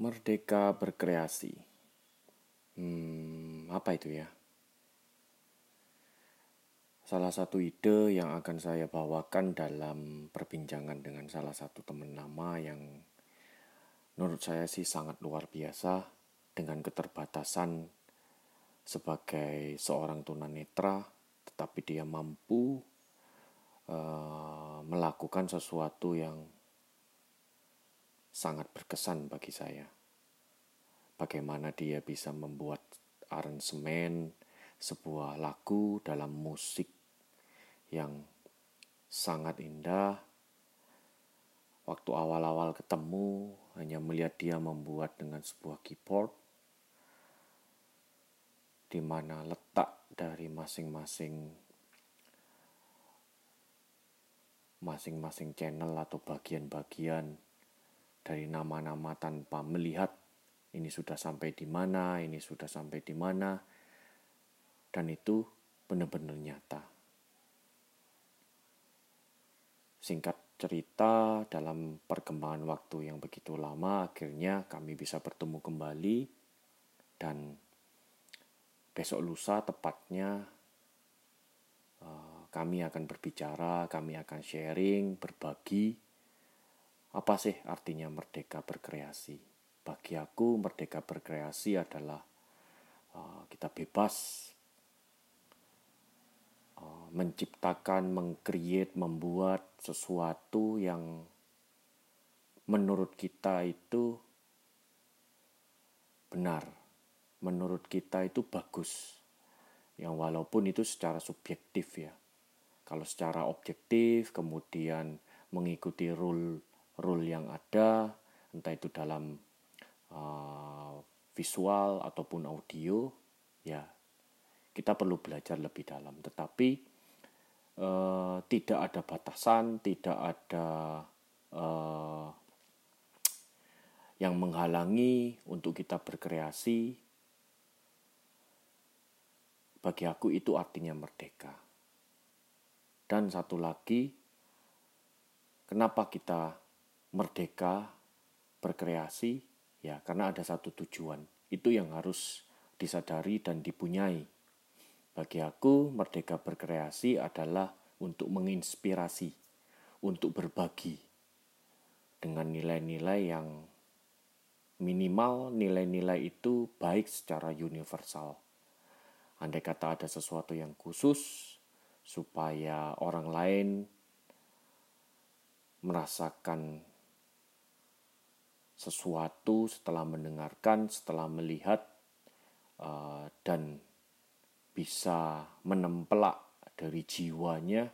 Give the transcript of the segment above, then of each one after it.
Merdeka berkreasi. Hmm, apa itu ya? Salah satu ide yang akan saya bawakan dalam perbincangan dengan salah satu teman lama yang menurut saya sih sangat luar biasa dengan keterbatasan sebagai seorang tunanetra, tetapi dia mampu uh, melakukan sesuatu yang sangat berkesan bagi saya. Bagaimana dia bisa membuat aransemen sebuah lagu dalam musik yang sangat indah. Waktu awal-awal ketemu, hanya melihat dia membuat dengan sebuah keyboard, di mana letak dari masing-masing masing-masing channel atau bagian-bagian dari nama-nama tanpa melihat ini sudah sampai di mana, ini sudah sampai di mana, dan itu benar-benar nyata. Singkat cerita, dalam perkembangan waktu yang begitu lama, akhirnya kami bisa bertemu kembali, dan besok lusa tepatnya eh, kami akan berbicara, kami akan sharing, berbagi apa sih artinya merdeka berkreasi? Bagi aku merdeka berkreasi adalah uh, kita bebas uh, menciptakan, mengcreate, membuat sesuatu yang menurut kita itu benar, menurut kita itu bagus. Yang walaupun itu secara subjektif ya. Kalau secara objektif kemudian mengikuti rule rule yang ada, entah itu dalam uh, visual ataupun audio, ya kita perlu belajar lebih dalam. Tetapi uh, tidak ada batasan, tidak ada uh, yang menghalangi untuk kita berkreasi. Bagi aku itu artinya merdeka. Dan satu lagi, kenapa kita merdeka berkreasi ya karena ada satu tujuan. Itu yang harus disadari dan dipunyai. Bagi aku merdeka berkreasi adalah untuk menginspirasi untuk berbagi dengan nilai-nilai yang minimal nilai-nilai itu baik secara universal. Andai kata ada sesuatu yang khusus supaya orang lain merasakan sesuatu setelah mendengarkan, setelah melihat, uh, dan bisa menempelak dari jiwanya,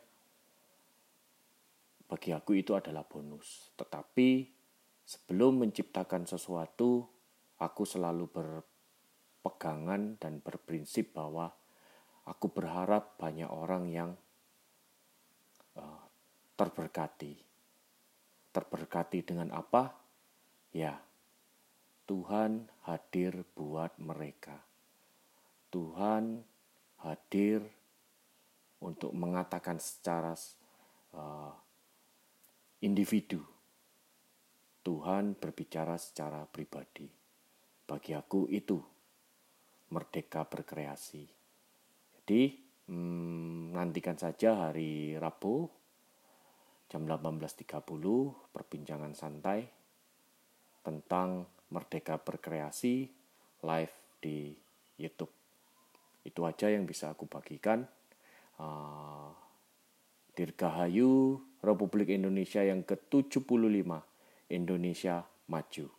bagi aku itu adalah bonus. Tetapi sebelum menciptakan sesuatu, aku selalu berpegangan dan berprinsip bahwa aku berharap banyak orang yang uh, terberkati. Terberkati dengan apa? Ya, Tuhan hadir buat mereka. Tuhan hadir untuk mengatakan secara uh, individu. Tuhan berbicara secara pribadi. Bagi aku itu merdeka berkreasi. Jadi hmm, nantikan saja hari Rabu jam 18.30 perbincangan santai tentang Merdeka Berkreasi live di YouTube. Itu aja yang bisa aku bagikan. Uh, Dirgahayu Republik Indonesia yang ke-75 Indonesia Maju.